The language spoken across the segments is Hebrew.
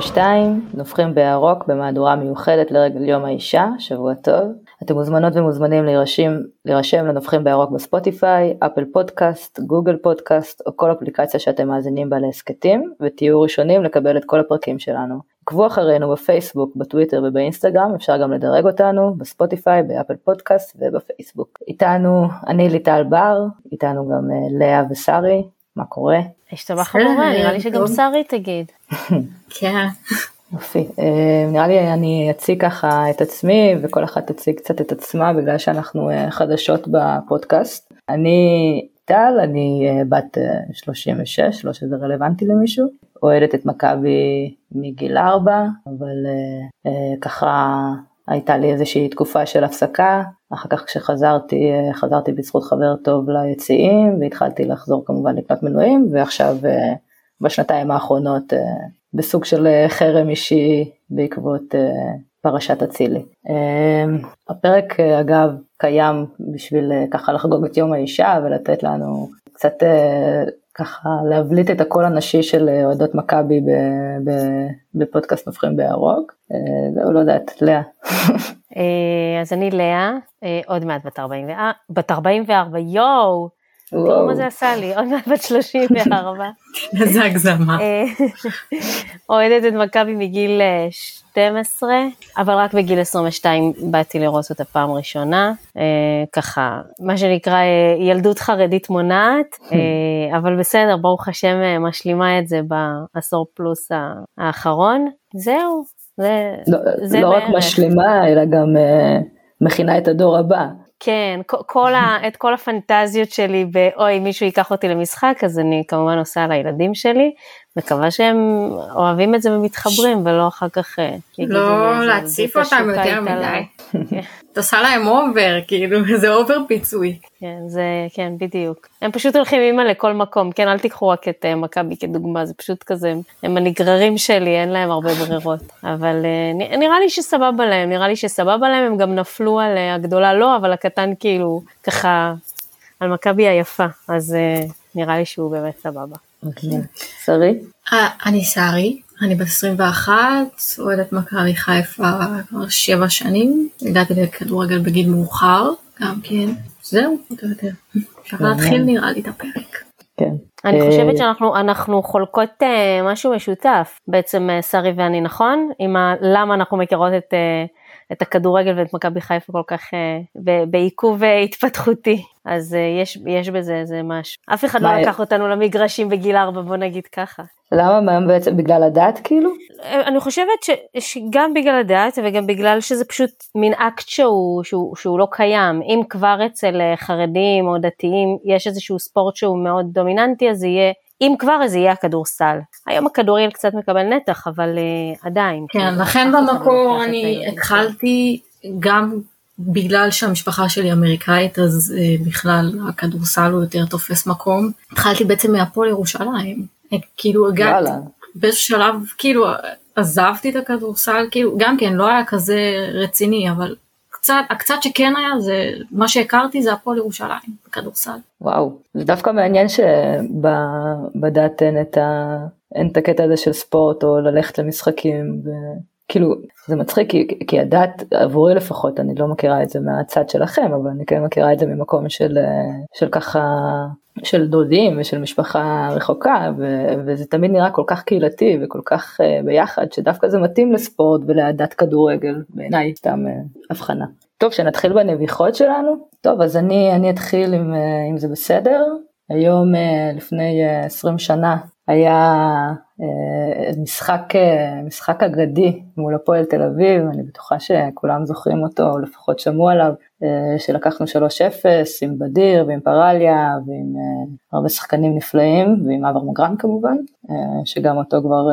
32, נובחות בירוק במהדורה מיוחדת לרגל יום האישה, שבוע טוב. אתם מוזמנות ומוזמנים להירשם, להירשם לנובחות בירוק בספוטיפיי, אפל פודקאסט, גוגל פודקאסט או כל אפליקציה שאתם מאזינים בה להסכתים, ותהיו ראשונים לקבל את כל הפרקים שלנו. עקבו אחרינו בפייסבוק, בטוויטר ובאינסטגרם, אפשר גם לדרג אותנו בספוטיפיי, באפל פודקאסט ובפייסבוק. איתנו אני ליטל בר, איתנו גם אה, לאה ושרי, מה קורה? השתבח המורה, נראה לי שגם שרי תגיד. כן. יופי, אה, נראה לי אני אציג ככה את עצמי וכל אחת תציג קצת את עצמה בגלל שאנחנו אה, חדשות בפודקאסט. אני טל, אני אה, בת 36, לא שזה רלוונטי למישהו, אוהדת את מכבי מגיל 4, אבל ככה הייתה לי איזושהי תקופה של הפסקה, אחר כך כשחזרתי, חזרתי בזכות חבר טוב ליציעים והתחלתי לחזור כמובן לקנות מנויים ועכשיו בשנתיים האחרונות בסוג של אה, חרם אישי בעקבות אה, פרשת אצילי. אה, הפרק אגב קיים בשביל ככה לחגוג את יום האישה ולתת לנו קצת ככה להבליט את הקול הנשי של אוהדות מכבי בפודקאסט נובחים בירוק. זהו, לא יודעת, לאה. אז אני לאה, עוד מעט בת 44, בת 44, יואו, תראו מה זה עשה לי, עוד מעט בת 34. איזה הגזמה. אה, אוהדת את מכבי מגיל 12, אה, אבל רק בגיל 22 באתי לראות אותה פעם ראשונה. אה, ככה, מה שנקרא ילדות חרדית מונעת, אבל בסדר, ברוך השם משלימה את זה בעשור פלוס האחרון. זהו, זה, לא, זה לא רק משלימה, אלא גם מכינה את הדור הבא. כן, כל ה, את כל הפנטזיות שלי באוי מישהו ייקח אותי למשחק אז אני כמובן עושה על הילדים שלי, מקווה שהם אוהבים את זה ומתחברים ולא אחר כך אה, לא להציף אותם יותר מדי. כן. את עושה להם over כאילו זה over פיצוי. כן זה כן בדיוק הם פשוט הולכים אימא לכל מקום כן אל תיקחו רק את אה, מכבי כדוגמה זה פשוט כזה הם הנגררים שלי אין להם הרבה ברירות אבל אה, נראה לי שסבבה להם נראה לי שסבבה להם הם גם נפלו על הגדולה לא אבל הקטן כאילו ככה על מכבי היפה אז נראה לי שהוא באמת סבבה. שרי? אני שרי, אני בת 21, אוהדת מכבי חיפה כבר שבע שנים, הגעתי לכדורגל בגיל מאוחר, גם כן, זהו, יותר יותר. אפשר להתחיל נראה לי את הפרק. כן. אני חושבת שאנחנו חולקות uh, משהו משותף, בעצם שרי ואני, נכון? עם ה, למה אנחנו מכירות את, את הכדורגל ואת מכבי חיפה כל כך uh, בעיכוב uh, התפתחותי. אז uh, יש, יש בזה איזה משהו. אף אחד לא לקח אותנו למגרשים בגיל ארבע, בוא נגיד ככה. למה? מה בעצם? בגלל הדת כאילו? אה, אני חושבת ש, שגם בגלל הדת וגם בגלל שזה פשוט מין אקט שהוא, שהוא, שהוא לא קיים. אם כבר אצל אה, חרדים או דתיים יש איזשהו ספורט שהוא מאוד דומיננטי, אז יהיה אם כבר אז יהיה הכדורסל. היום הכדורגל קצת מקבל נתח, אבל uh, עדיין. כן, לכן במקור אני התחלתי גם בגלל שהמשפחה שלי אמריקאית אז uh, בכלל הכדורסל הוא יותר תופס מקום. התחלתי בעצם מהפועל ירושלים. אה, כאילו הגעתי באיזשהו שלב כאילו עזבתי את הכדורסל כאילו גם כן לא היה כזה רציני אבל קצת הקצת שכן היה זה מה שהכרתי זה הפועל ירושלים בכדורסל. וואו זה דווקא מעניין שבדת אין את, ה... אין את הקטע הזה של ספורט או ללכת למשחקים. ו... כאילו זה מצחיק כי, כי הדת עבורי לפחות אני לא מכירה את זה מהצד שלכם אבל אני כן מכירה את זה ממקום של של ככה של דודים ושל משפחה רחוקה ו, וזה תמיד נראה כל כך קהילתי וכל כך uh, ביחד שדווקא זה מתאים לספורט ולעדת כדורגל בעיניי סתם uh, הבחנה. טוב שנתחיל בנביחות שלנו טוב אז אני אני אתחיל אם, uh, אם זה בסדר היום uh, לפני uh, 20 שנה היה משחק, uh, משחק אגדי מול הפועל תל אביב, אני בטוחה שכולם זוכרים אותו, לפחות שמעו עליו, uh, שלקחנו 3-0 עם בדיר ועם פרליה ועם הרבה שחקנים נפלאים ועם אבר מגרן כמובן, שגם אותו כבר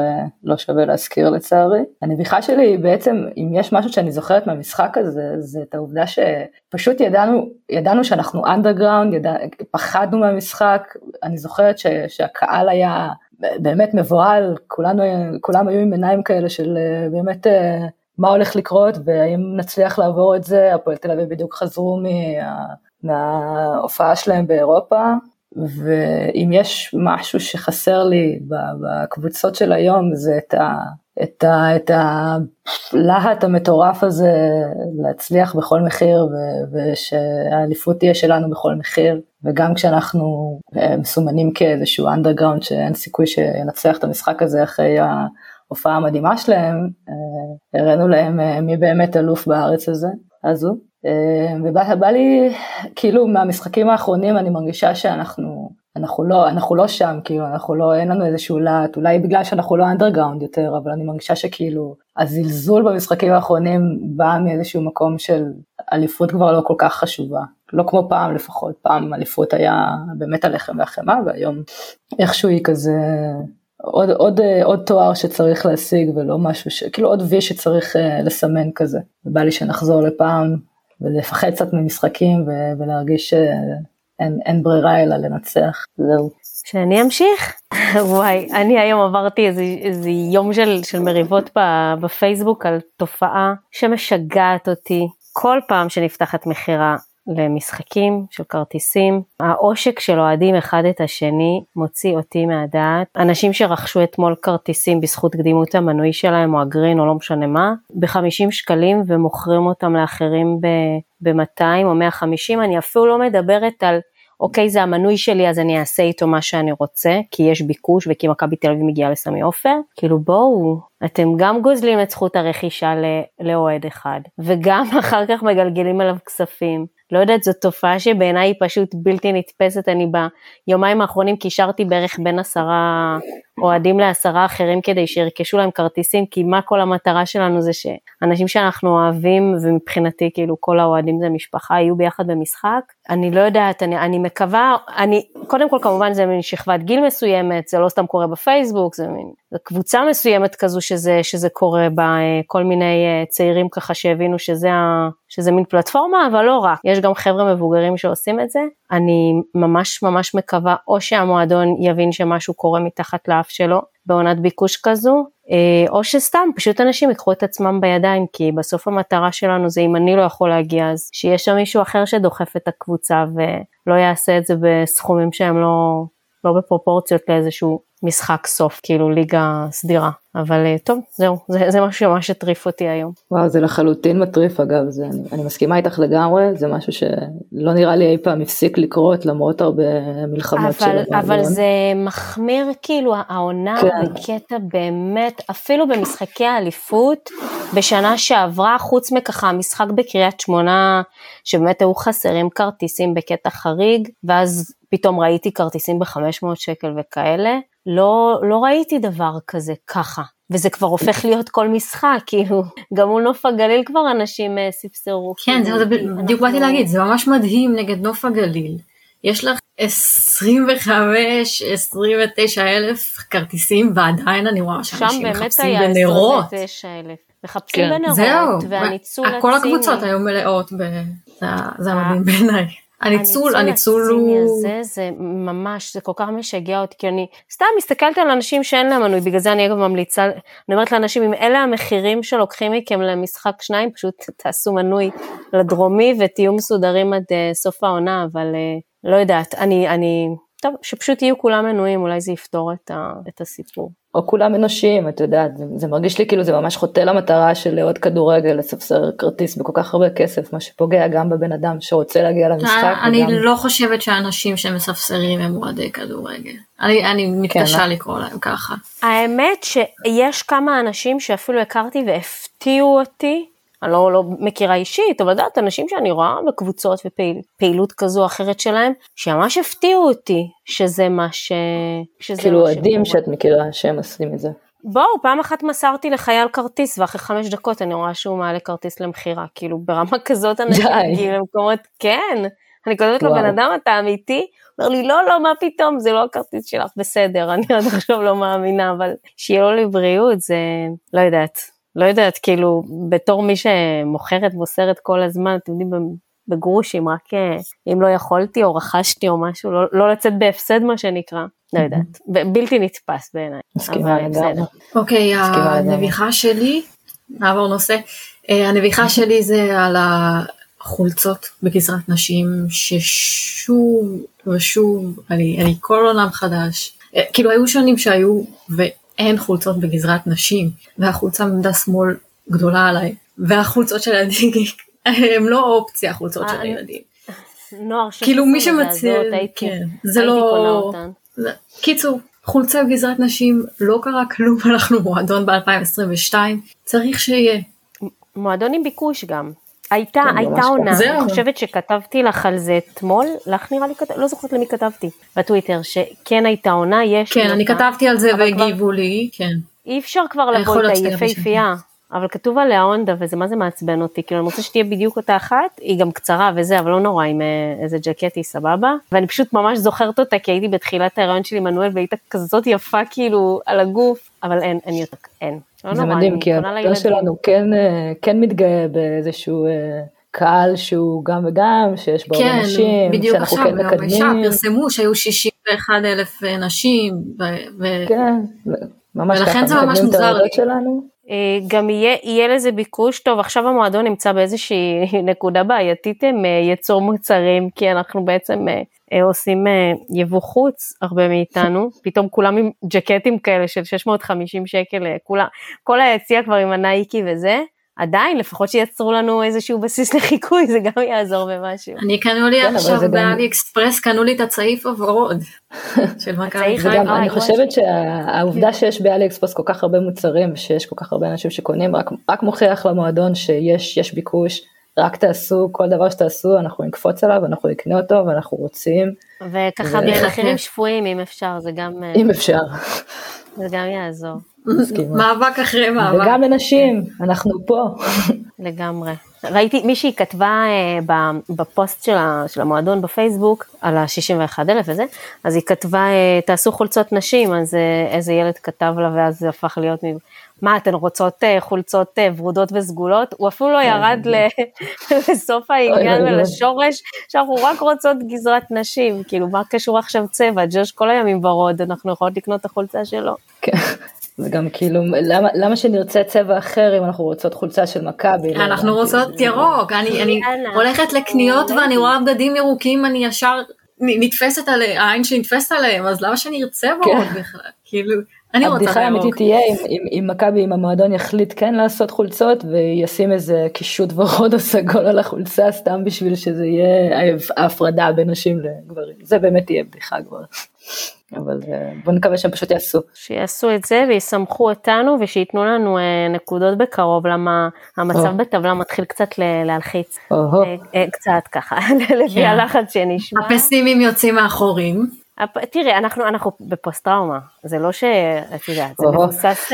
לא שווה להזכיר לצערי. הנביכה שלי היא בעצם, אם יש משהו שאני זוכרת מהמשחק הזה, זה את העובדה שפשוט ידענו, ידענו שאנחנו אנדרגראונד, ידע, פחדנו מהמשחק, אני זוכרת ש, שהקהל היה באמת מבוהל, כולנו, כולם היו עם עיניים כאלה של אה, באמת אה, מה הולך לקרות והאם נצליח לעבור את זה, הפועל תל אביב בדיוק חזרו מה, מההופעה שלהם באירופה ואם יש משהו שחסר לי בקבוצות של היום זה את ה... את, ה, את הלהט המטורף הזה להצליח בכל מחיר ושהאליפות תהיה שלנו בכל מחיר וגם כשאנחנו אה, מסומנים כאיזשהו אנדרדוג שאין סיכוי שינצח את המשחק הזה אחרי ההופעה המדהימה שלהם, אה, הראינו להם אה, מי באמת אלוף בארץ הזה, הזו. ובא לי, כאילו מהמשחקים האחרונים אני מרגישה שאנחנו אנחנו לא, אנחנו לא שם, כאילו, אנחנו לא, אין לנו איזשהו להט, אולי בגלל שאנחנו לא אנדרדוג יותר, אבל אני מרגישה שכאילו, הזלזול במשחקים האחרונים בא מאיזשהו מקום של אליפות כבר לא כל כך חשובה. לא כמו פעם לפחות, פעם אליפות היה באמת הלחם והחמאה, והיום איכשהו היא כזה עוד, עוד, עוד תואר שצריך להשיג ולא משהו ש... כאילו עוד וי שצריך uh, לסמן כזה. ובא לי שנחזור לפעם ולפחד קצת ממשחקים ו- ולהרגיש אין, אין ברירה אלא לנצח, זהו. שאני אמשיך? וואי, אני היום עברתי איזה, איזה יום של, של מריבות בפייסבוק על תופעה שמשגעת אותי כל פעם שנפתחת מכירה למשחקים של כרטיסים. העושק של אוהדים אחד את השני מוציא אותי מהדעת. אנשים שרכשו אתמול כרטיסים בזכות קדימות המנוי שלהם או הגרין או לא משנה מה, ב-50 שקלים ומוכרים אותם לאחרים ב-200 או 150, אני אפילו לא מדברת על אוקיי, זה המנוי שלי אז אני אעשה איתו מה שאני רוצה, כי יש ביקוש וכי מכבי תל אביב מגיעה לסמי עופר, כאילו בואו, אתם גם גוזלים את זכות הרכישה לאוהד אחד, וגם אחר כך מגלגלים עליו כספים. לא יודעת, זו תופעה שבעיניי היא פשוט בלתי נתפסת, אני ביומיים האחרונים קישרתי בערך בין עשרה אוהדים לעשרה אחרים כדי שירכשו להם כרטיסים, כי מה כל המטרה שלנו זה שאנשים שאנחנו אוהבים, ומבחינתי כאילו כל האוהדים זה משפחה, יהיו ביחד במשחק. אני לא יודעת, אני, אני מקווה, אני, קודם כל כמובן זה מין שכבת גיל מסוימת, זה לא סתם קורה בפייסבוק, זה מין, זה קבוצה מסוימת כזו שזה, שזה קורה בה, כל מיני אה, צעירים ככה שהבינו שזה, ה, שזה מין פלטפורמה, אבל לא רק, יש גם חבר'ה מבוגרים שעושים את זה. אני ממש ממש מקווה או שהמועדון יבין שמשהו קורה מתחת לאף שלו בעונת ביקוש כזו, אה, או שסתם פשוט אנשים ייקחו את עצמם בידיים, כי בסוף המטרה שלנו זה אם אני לא יכול להגיע אז שיש שם מישהו אחר שדוחף את הקבוצה ולא יעשה את זה בסכומים שהם לא, לא בפרופורציות לאיזשהו משחק סוף, כאילו ליגה סדירה. אבל אה, טוב, זהו, זה, זה משהו שממש הטריף אותי היום. וואו, זה לחלוטין מטריף אגב, זה, אני, אני מסכימה איתך לגמרי, זה משהו שלא נראה לי אי פעם הפסיק לקרות למרות הרבה מלחמות אבל, של אבל זה מחמיר כאילו העונה כן. בקטע באמת, אפילו במשחקי האליפות, בשנה שעברה, חוץ מככה המשחק בקריית שמונה, שבאמת היו חסרים כרטיסים בקטע חריג, ואז פתאום ראיתי כרטיסים ב-500 שקל וכאלה, לא, לא ראיתי דבר כזה ככה, וזה כבר הופך להיות כל משחק, כאילו, גם מול נוף הגליל כבר אנשים אה, ספסרו. כן, זה בדיוק באתי להגיד, זה ממש מדהים נגד נוף הגליל. יש לך 25, 29 אלף כרטיסים, ועדיין אני רואה שאנשים מחפשים בנרות. שם באמת היה 29 אלף. מחפשים כן. בנרות, זהו, והניצול הציני. כל הקבוצות היו מלאות, זה המדהים בעיניי. הניצול, הניצול הוא... הזה, זה ממש, זה כל כך משגע אותי, כי אני סתם מסתכלת על אנשים שאין להם מנוי, בגלל זה אני אגב ממליצה, אני אומרת לאנשים, אם אלה המחירים שלוקחים מכם למשחק שניים, פשוט תעשו מנוי לדרומי ותהיו מסודרים עד uh, סוף העונה, אבל uh, לא יודעת, אני, אני, טוב, שפשוט יהיו כולם מנויים, אולי זה יפתור את, ה, את הסיפור. או כולם אנושיים, את יודעת, זה, זה מרגיש לי כאילו זה ממש חוטא למטרה של עוד כדורגל, לספסר כרטיס בכל כך הרבה כסף, מה שפוגע גם בבן אדם שרוצה להגיע למשחק. אני וגם... לא חושבת שאנשים שמספסרים הם אוהדי כדורגל. אני, אני מתקשה כן, לקרוא להם ככה. האמת שיש כמה אנשים שאפילו הכרתי והפתיעו אותי אני לא, לא מכירה אישית, אבל יודעת, אנשים שאני רואה בקבוצות ופעילות כזו או אחרת שלהם, שממש הפתיעו אותי שזה מה ש... שזה כאילו עדים שאת מכירה שהם עושים את זה. בואו, פעם אחת מסרתי לחייל כרטיס, ואחרי חמש דקות אני רואה שהוא מעלה כרטיס למכירה, כאילו ברמה כזאת אנשים מגיעים למקומות, כן, אני כותבת לו, בן אדם אתה אמיתי? אומר לי, לא, לא, מה פתאום, זה לא הכרטיס שלך, בסדר, אני עד עכשיו לא מאמינה, אבל שיהיה לו לבריאות, זה, לא יודעת, לא יודעת, כאילו, בתור מי שמוכרת מוסרת כל הזמן, אתם יודעים, בגרושים, רק אה, אם לא יכולתי או רכשתי או משהו, לא, לא לצאת בהפסד מה שנקרא, לא יודעת, בלתי נתפס בעיניי. מסכימה לגמרי. אוקיי, הנביחה שלי, נעבור נושא, אה, הנביחה שלי זה על חולצות בגזרת נשים ששוב ושוב אני, אני כל עולם חדש. אה, כאילו היו שנים שהיו ואין חולצות בגזרת נשים והחולצה מעמדה שמאל גדולה עליי והחולצות של הילדים הם לא אופציה החולצות של הילדים. נוער כאילו מי שמציע, כן, זה לא, קיצור חולצה בגזרת נשים לא קרה כלום אנחנו מועדון ב2022 צריך שיהיה. מועדון עם ביקוש גם. הייתה, כן, הייתה עונה, אני חושבת שכתבתי לך על זה אתמול, לך נראה לי, לא זוכרת למי כתבתי בטוויטר, שכן הייתה עונה, יש... כן, אני כתבתי על זה והגיבו לי, כן. אי אפשר כבר לבוא את היפהפייה, אבל כתוב עליה הונדה וזה מה זה מעצבן אותי, כאילו אני רוצה שתהיה בדיוק אותה אחת, היא גם קצרה וזה, אבל לא נורא, עם אה, איזה ג'קט היא סבבה, ואני פשוט ממש זוכרת אותה כי הייתי בתחילת ההיריון שלי מנואל והייתה כזאת יפה כאילו על הגוף, אבל אין, אין יותר, אין. לא זה נורא, מדהים, כי הפרס שלנו כן, אה, כן מתגאה באיזשהו... אה, קהל שהוא גם וגם, שיש בו כן, נשים, בדיוק שאנחנו עכשיו, כן מקדמים. כן, בדיוק עכשיו, פרסמו שהיו 61 אלף נשים. ו... כן, ממש ככה מקדמים את העבודות שלנו. אה, גם יהיה, יהיה לזה ביקוש. טוב, עכשיו המועדון נמצא באיזושהי נקודה בעייתית עם אה, יצור מוצרים, כי אנחנו בעצם אה, עושים יבוא חוץ, הרבה מאיתנו, פתאום כולם עם ג'קטים כאלה של 650 שקל, כולם, כל היציע כבר עם הנייקי וזה, עדיין, לפחות שייצרו לנו איזשהו בסיס לחיקוי, זה גם יעזור במשהו. אני קנו לי כן, עכשיו באלי אקספרס, קנו לי את הצעיף הוורוד של מכבי. אני חושבת שהעובדה שיש באלי אקספרס כל כך הרבה מוצרים, ושיש כל כך הרבה אנשים שקונים, רק, רק מוכיח למועדון שיש ביקוש, רק תעשו כל דבר שתעשו, אנחנו נקפוץ עליו, אנחנו נקנה אותו, ואנחנו רוצים. וככה במחירים שפויים, אם אפשר, זה גם... אם אפשר. זה גם יעזור. מאבק אחרי מאבק. וגם לנשים, אנחנו פה. לגמרי. ראיתי, מישהי כתבה אה, בפוסט של, של המועדון בפייסבוק, על ה-61 אלף וזה, אז היא כתבה, אה, תעשו חולצות נשים, אז אה, איזה ילד כתב לה, ואז זה הפך להיות, מה, אתן רוצות חולצות ורודות וסגולות? הוא אפילו לא כן, ירד לסוף העניין ולשורש, שאנחנו רק רוצות גזרת נשים, כאילו, מה קשור עכשיו צבע? ג'וש כל הימים ורוד, אנחנו יכולות לקנות את החולצה שלו. כן. וגם כאילו למה, למה שנרצה צבע אחר אם אנחנו רוצות חולצה של מכבי? לא אנחנו רוצות ירוק, אני, אני הולכת לקניות ואני רואה בגדים ירוקים אני ישר נתפסת על העין שלי נתפסת עליהם אז למה שאני ארצה בו כן. בכלל כאילו אני רוצה הבדיחה האמיתית תהיה אם מכבי אם המועדון יחליט כן לעשות חולצות וישים איזה קישוט ורוד או סגול על החולצה סתם בשביל שזה יהיה ההפרדה בין נשים לגברים זה באמת תהיה בדיחה כבר. אבל אה, בוא נקווה שהם פשוט יעשו. שיעשו את זה ויסמכו אותנו ושייתנו לנו אה, נקודות בקרוב למה המצב oh. בטבלה מתחיל קצת להלחיץ. Oh. אה, קצת ככה, לפי yeah. הלחץ שנשמע. הפסימים יוצאים מאחורים. תראה, אנחנו, אנחנו בפוסט טראומה, זה לא ש... את יודעת, זה מבוסס,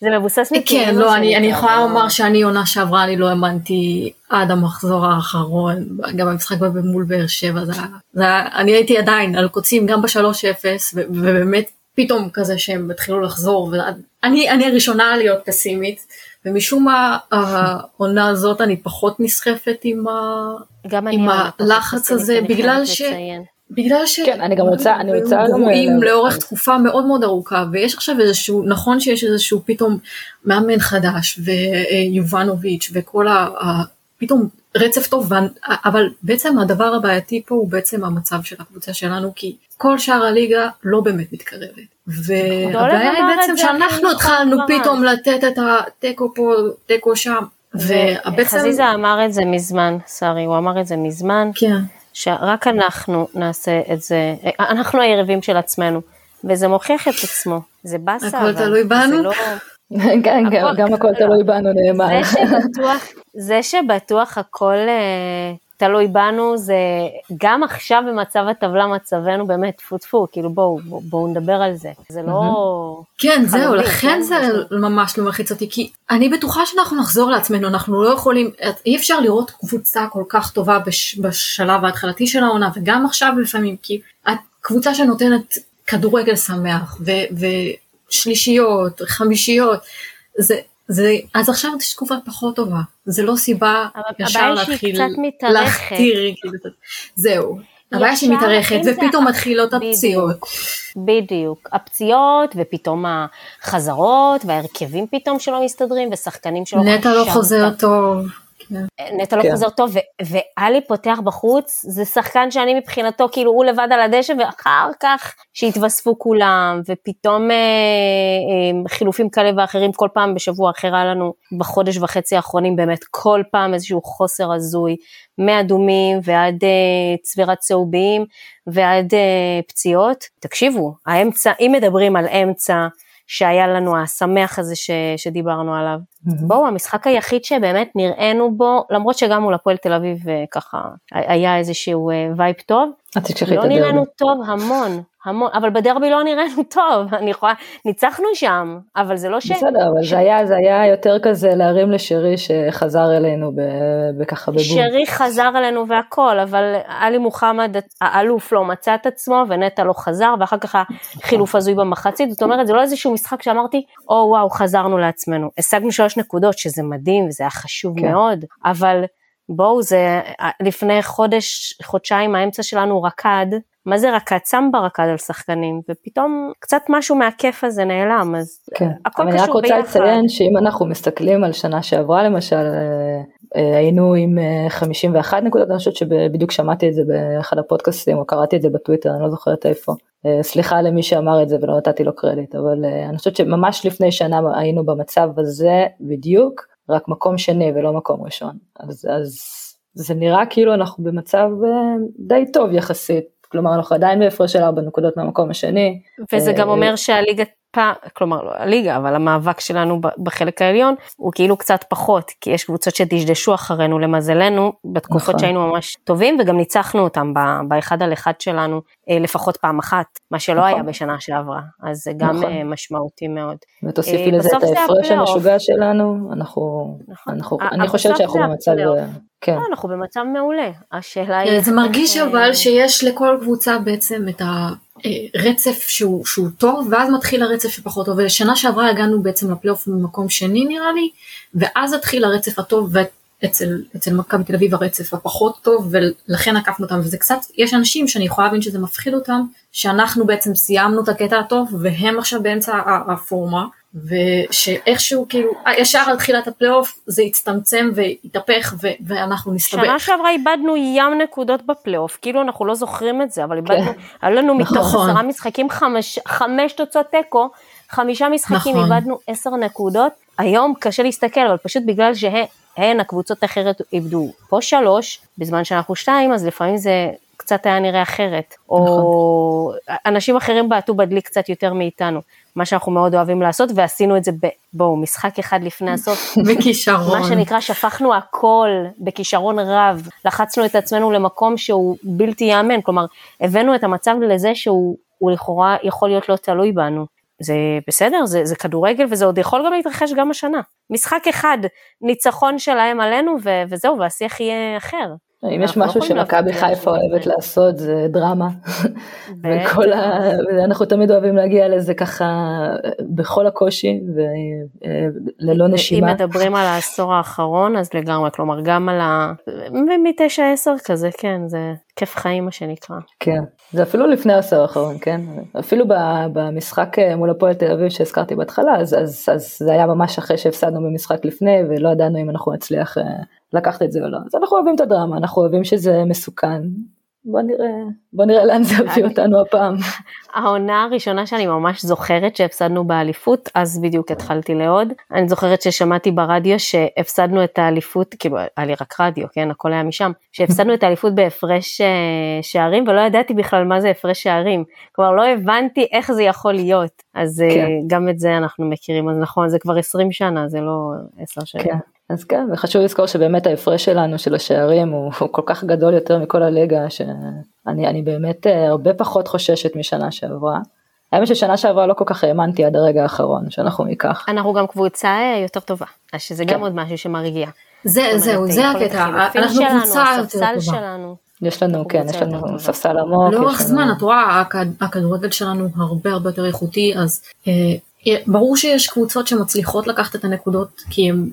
זה מבוסס נתונים. כן, לא, אני, אני יכולה לומר שאני עונה שעברה, אני לא האמנתי עד המחזור האחרון, גם המשחק מול באר שבע, זה, זה, אני הייתי עדיין על קוצים גם ב-3-0, ובאמת פתאום כזה שהם התחילו לחזור, ואני אני הראשונה להיות פסימית, ומשום מה העונה הזאת אני פחות נסחפת עם, ה, עם הלחץ הזה, בגלל ש... לציין. בגלל ש... כן, אני גם רוצה, אני רוצה... גרועים לאורך תקופה מאוד מאוד ארוכה, ויש עכשיו איזשהו, נכון שיש איזשהו פתאום מאמן חדש, ויובנוביץ' וכל ה... פתאום רצף טוב, אבל בעצם הדבר הבעייתי פה הוא בעצם המצב של הקבוצה שלנו, כי כל שאר הליגה לא באמת מתקרבת. והבעיה היא בעצם שאנחנו התחלנו פתאום לתת את התיקו פה, תיקו שם. ובעצם... חזיזה אמר את זה מזמן, שרי, הוא אמר את זה מזמן. כן. שרק אנחנו נעשה את זה, אנחנו היריבים של עצמנו, וזה מוכיח את עצמו, זה באסה, הכל תלוי בנו? לא... כן, גם הכל תלוי בנו נאמר. זה שבטוח הכל אה, תלוי בנו, זה גם עכשיו במצב הטבלה מצבנו באמת טפו טפו, כאילו בואו בואו נדבר על זה, זה לא... כן, זהו, לכן כן, זה ממש לא מלחיץ אותי, כי אני בטוחה שאנחנו נחזור לעצמנו, אנחנו לא יכולים, אי אפשר לראות קבוצה כל כך טובה בש, בשלב ההתחלתי של העונה, וגם עכשיו לפעמים, כי הקבוצה שנותנת כדורגל שמח, ו, ושלישיות, חמישיות, זה, זה, אז עכשיו יש תקופה פחות טובה, זה לא סיבה ישר להתחיל להכתיר, כאילו, זהו. הבעיה שהיא מתארכת ופתאום מתחילות הפציעות. בדיוק, הפציעות ופתאום החזרות וההרכבים פתאום שלא מסתדרים ושחקנים שלא... נטע לא חוזר טוב. נטע לא כן. חוזר טוב, ואלי פותח בחוץ, זה שחקן שאני מבחינתו, כאילו הוא לבד על הדשא, ואחר כך שהתווספו כולם, ופתאום אה, אה, חילופים כאלה ואחרים, כל פעם בשבוע אחר היה לנו בחודש וחצי האחרונים באמת כל פעם איזשהו חוסר הזוי, מאדומים ועד אה, צבירת צהוביים ועד אה, פציעות. תקשיבו, האמצע, אם מדברים על אמצע, שהיה לנו המשחק הזה ש, שדיברנו עליו. Mm-hmm. בואו, המשחק היחיד שבאמת נראינו בו, למרות שגם מול הפועל תל אביב אה, ככה היה איזשהו vibe טוב, לא נראינו טוב המון, המון, אבל בדרבי לא נראינו טוב, אני יכולה, ניצחנו שם, אבל זה לא ש... בסדר, אבל ש... זה, היה, זה היה יותר כזה להרים לשרי שחזר אלינו בככה בבום. שרי חזר אלינו והכל, אבל עלי מוחמד, האלוף לא מצא את עצמו, ונטע לא חזר, ואחר כך החילוף הזוי במחצית, זאת אומרת, זה לא איזשהו משחק שאמרתי, או oh, וואו, חזרנו לעצמנו. השגנו שלוש נקודות, שזה מדהים, וזה היה חשוב כן. מאוד, אבל... בואו, זה לפני חודש, חודשיים האמצע שלנו רקד, מה זה רקד? סמבה רקד על שחקנים, ופתאום קצת משהו מהכיף הזה נעלם, אז כן. הכל קשור ביחד. אני רק רוצה לציין שאם אנחנו מסתכלים על שנה שעברה למשל, אה, אה, היינו עם 51 אה, נקודות, אני חושבת שבדיוק שמעתי את זה באחד הפודקאסטים, או קראתי את זה בטוויטר, אני לא זוכרת איפה. סליחה למי שאמר את זה ולא נתתי לו קרדיט, אבל אני חושבת שממש לפני שנה היינו במצב הזה בדיוק, רק מקום שני ולא מקום ראשון. אז, אז זה נראה כאילו אנחנו במצב די טוב יחסית כלומר אנחנו עדיין בהפרש של 4 נקודות מהמקום השני. וזה גם אה, אומר שהליגה פעם, כלומר לא הליגה, אבל המאבק שלנו בחלק העליון הוא כאילו קצת פחות, כי יש קבוצות שדשדשו אחרינו למזלנו, בתקופות נכון. שהיינו ממש טובים, וגם ניצחנו אותם באחד על אחד שלנו אה, לפחות פעם אחת, מה שלא נכון. היה בשנה שעברה, אז זה גם נכון. אה, משמעותי מאוד. ותוסיפי לזה את ההפרש המשוגע שלנו, אנחנו, נכון. אנחנו, אני חושבת שאנחנו במצב... כן. לא, אנחנו במצב מעולה, השאלה היא... זה מרגיש אבל שיש לכל קבוצה בעצם את הרצף שהוא, שהוא טוב, ואז מתחיל הרצף שפחות טוב, ושנה שעברה הגענו בעצם לפלייאוף ממקום שני נראה לי, ואז התחיל הרצף הטוב, ואצל אצל מכבי תל אביב הרצף הפחות טוב, ולכן עקפנו אותם, וזה קצת, יש אנשים שאני יכולה להבין שזה מפחיד אותם, שאנחנו בעצם סיימנו את הקטע הטוב, והם עכשיו באמצע הרפורמה. ושאיכשהו כאילו ישר על תחילת הפלייאוף זה הצטמצם והתהפך ו- ואנחנו נסתבך. שנה שעברה איבדנו ים נקודות בפלייאוף, כאילו אנחנו לא זוכרים את זה, אבל איבדנו, כן. היה לנו מתוך נכון. עשרה משחקים חמש, חמש תוצאות תיקו, חמישה משחקים נכון. איבדנו עשר נקודות, היום קשה להסתכל, אבל פשוט בגלל שהן הקבוצות האחרת איבדו פה שלוש, בזמן שאנחנו שתיים, אז לפעמים זה קצת היה נראה אחרת, נכון. או אנשים אחרים בעטו בדלי קצת יותר מאיתנו. מה שאנחנו מאוד אוהבים לעשות, ועשינו את זה, ב, בואו, משחק אחד לפני הסוף. בכישרון. מה שנקרא, שפכנו הכל בכישרון רב, לחצנו את עצמנו למקום שהוא בלתי ייאמן, כלומר, הבאנו את המצב לזה שהוא לכאורה יכול להיות לא תלוי בנו. זה בסדר, זה, זה כדורגל וזה עוד יכול גם להתרחש גם השנה. משחק אחד, ניצחון שלהם עלינו ו, וזהו, והשיח יהיה אחר. אם יש משהו שמכבי חיפה אוהבת לעשות זה דרמה. וכל ה... אנחנו תמיד אוהבים להגיע לזה ככה בכל הקושי וללא נשימה. אם מדברים על העשור האחרון אז לגמרי, כלומר גם על ה... מ-9-10 כזה, כן, זה כיף חיים מה שנקרא. כן, זה אפילו לפני העשור האחרון, כן? אפילו במשחק מול הפועל תל אביב שהזכרתי בהתחלה, אז, אז, אז זה היה ממש אחרי שהפסדנו במשחק לפני ולא ידענו אם אנחנו נצליח לקחת את זה או לא. אז אנחנו אוהבים את הדרמה, אנחנו אוהבים שזה מסוכן. בוא נראה, בוא נראה לאן זה יביא אותנו הפעם. העונה הראשונה שאני ממש זוכרת שהפסדנו באליפות, אז בדיוק התחלתי לעוד. אני זוכרת ששמעתי ברדיו שהפסדנו את האליפות, כאילו היה לי רק רדיו, כן, הכל היה משם, שהפסדנו את האליפות בהפרש אה, שערים ולא ידעתי בכלל מה זה הפרש שערים. כלומר לא הבנתי איך זה יכול להיות. אז אה, כן. גם את זה אנחנו מכירים, אז נכון, זה כבר 20 שנה, זה לא 10 שנים. כן. אז כן, וחשוב לזכור שבאמת ההפרש שלנו של השערים הוא, הוא כל כך גדול יותר מכל הליגה, שאני באמת אה, הרבה פחות חוששת משנה שעברה. האמת ששנה שעברה לא כל כך האמנתי עד הרגע האחרון שאנחנו ניקח. אנחנו גם קבוצה אה, יותר טובה, אז שזה כן. גם עוד משהו שמרגיע. זה, זהו, זה הקטע, אנחנו קבוצה יותר טובה. שלנו. יש לנו, כן, יש לנו ספסל עמוק. לאורך זמן, את רואה, הכדורגל שלנו הרבה הרבה יותר איכותי, אז אה, ברור שיש קבוצות שמצליחות לקחת את הנקודות כי הם,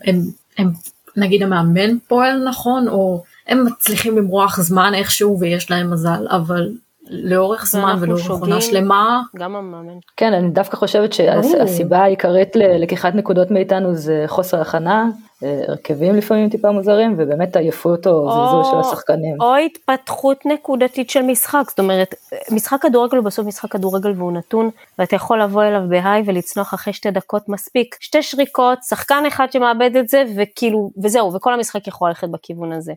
הם נגיד המאמן פועל נכון או הם מצליחים למרוח זמן איכשהו ויש להם מזל אבל לאורך זמן ולאורך עונה שלמה. גם המאמן. כן, אני דווקא חושבת שהסיבה העיקרית ללקיחת נקודות מאיתנו זה חוסר הכנה. הרכבים לפעמים טיפה מוזרים, ובאמת עייפות או זלזול של השחקנים. או התפתחות נקודתית של משחק, זאת אומרת, משחק כדורגל הוא בסוף משחק כדורגל והוא נתון, ואתה יכול לבוא אליו בהיי ולצנוח אחרי שתי דקות מספיק. שתי שריקות, שחקן אחד שמאבד את זה, וכאילו, וזהו, וכל המשחק יכול ללכת בכיוון הזה.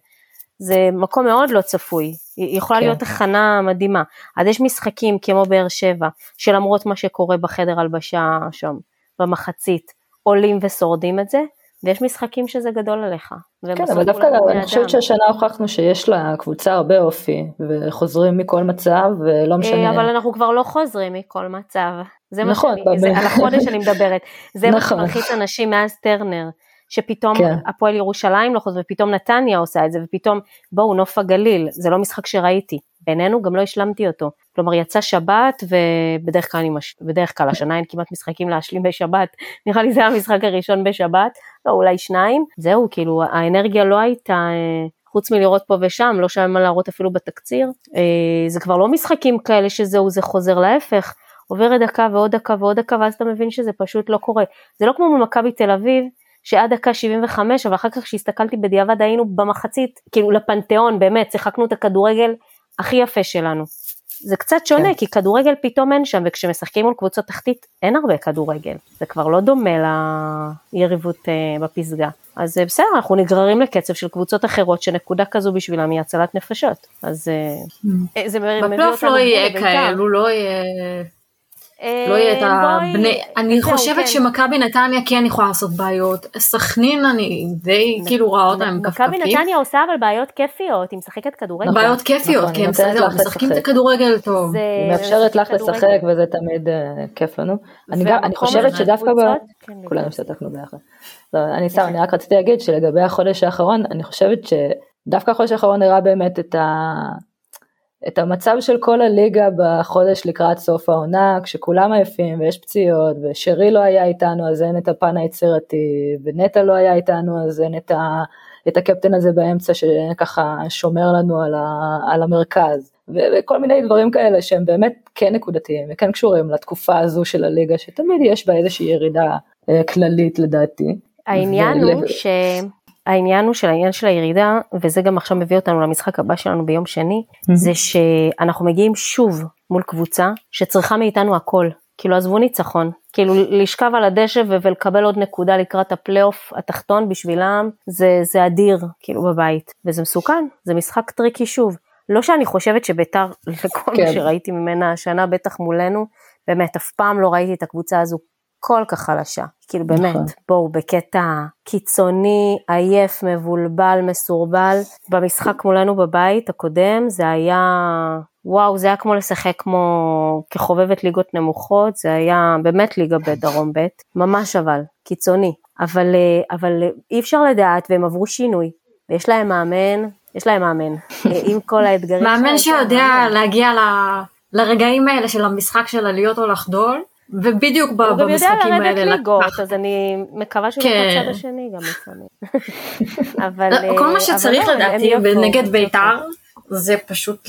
זה מקום מאוד לא צפוי, יכולה כן. להיות הכנה מדהימה. אז יש משחקים כמו באר שבע, שלמרות מה שקורה בחדר הלבשה שם, במחצית, עולים ושורדים את זה, ויש משחקים שזה גדול עליך. כן, אבל דווקא אני חושבת שהשנה הוכחנו שיש לקבוצה הרבה אופי, וחוזרים מכל מצב, ולא אה, משנה. אבל אנחנו כבר לא חוזרים מכל מצב. זה נכון. מה שאני, זה, על החודש אני מדברת. זה נכון. מה שמלחיץ אנשים מאז טרנר. שפתאום כן. הפועל ירושלים לא חוזר, ופתאום נתניה עושה את זה, ופתאום בואו נוף הגליל, זה לא משחק שראיתי, בינינו גם לא השלמתי אותו, כלומר יצא שבת ובדרך כלל, מש... בדרך כלל השנה אין כמעט משחקים להשלים בשבת, נראה לי זה המשחק הראשון בשבת, לא אולי שניים, זהו כאילו האנרגיה לא הייתה אה, חוץ מלראות פה ושם, לא שהיה מה להראות אפילו בתקציר, אה, זה כבר לא משחקים כאלה שזהו זה חוזר להפך, עוברת דקה ועוד דקה ועוד דקה ואז אתה מבין שזה פשוט לא קורה, זה לא כמו במכבי תל אביב שעד דקה 75, אבל אחר כך כשהסתכלתי בדיעבד היינו במחצית, כאילו לפנתיאון, באמת, שיחקנו את הכדורגל הכי יפה שלנו. זה קצת שונה, כן. כי כדורגל פתאום אין שם, וכשמשחקים מול קבוצות תחתית אין הרבה כדורגל. זה כבר לא דומה ליריבות uh, בפסגה. אז uh, בסדר, אנחנו נגררים לקצב של קבוצות אחרות, שנקודה כזו בשבילם היא הצלת נפשות. אז uh, mm. זה מביא אותנו... בפלייאוף לא יהיה כאלו, לא יהיה... לא יהיה את אה, הבני, אני חושבת כן. שמכבי נתניה כן יכולה לעשות בעיות, סכנין אני די כאילו רואה אותה עם כפכפים. מכבי נתניה עושה אבל בעיות כיפיות, היא משחקת כדורגל. בעיות כיפיות, נכון, כי הם משחקים את הכדורגל טוב. היא מאפשרת לך לשחק וזה תמיד אה, כיף לנו. אני חושבת שדווקא, כן, כולנו השתתפנו ביחד. לא, אני סתם, אני רק רציתי להגיד שלגבי החודש האחרון, אני חושבת שדווקא החודש האחרון הראה באמת את ה... את המצב של כל הליגה בחודש לקראת סוף העונה, כשכולם עייפים ויש פציעות, ושרי לא היה איתנו אז אין את הפן היצירתי, ונטע לא היה איתנו אז אין את, ה, את הקפטן הזה באמצע שככה שומר לנו על, ה, על המרכז, וכל מיני דברים כאלה שהם באמת כן נקודתיים וכן קשורים לתקופה הזו של הליגה, שתמיד יש בה איזושהי ירידה אה, כללית לדעתי. העניין ו... הוא ש... העניין הוא של העניין של הירידה, וזה גם עכשיו מביא אותנו למשחק הבא שלנו ביום שני, mm-hmm. זה שאנחנו מגיעים שוב מול קבוצה שצריכה מאיתנו הכל. כאילו עזבו ניצחון, כאילו לשכב על הדשא ולקבל עוד נקודה לקראת הפלייאוף התחתון בשבילם, זה, זה אדיר, כאילו בבית, וזה מסוכן, זה משחק tricky שוב. לא שאני חושבת שביתר, לכל כן. מה שראיתי ממנה השנה, בטח מולנו, באמת, אף פעם לא ראיתי את הקבוצה הזו כל כך חלשה. כאילו באמת, נכון. בואו, בקטע קיצוני, עייף, מבולבל, מסורבל. במשחק מולנו בבית הקודם זה היה, וואו, זה היה כמו לשחק כמו כחובבת ליגות נמוכות, זה היה באמת ליגה ב' דרום ב', ממש אבל, קיצוני. אבל, אה, אבל אי אפשר לדעת והם עברו שינוי, ויש להם מאמן, יש להם מאמן, עם כל האתגרים. מאמן שיודע להגיע ל... לרגעים האלה של המשחק של עליות או לחדול, ובדיוק במשחקים האלה. הוא גם יודע לרדת ליגות, אז אני מקווה שהוא כן. בצד השני גם לפעמים. אבל... כל מה אה, שצריך לא, לדעתי נגד בית"ר, זה פשוט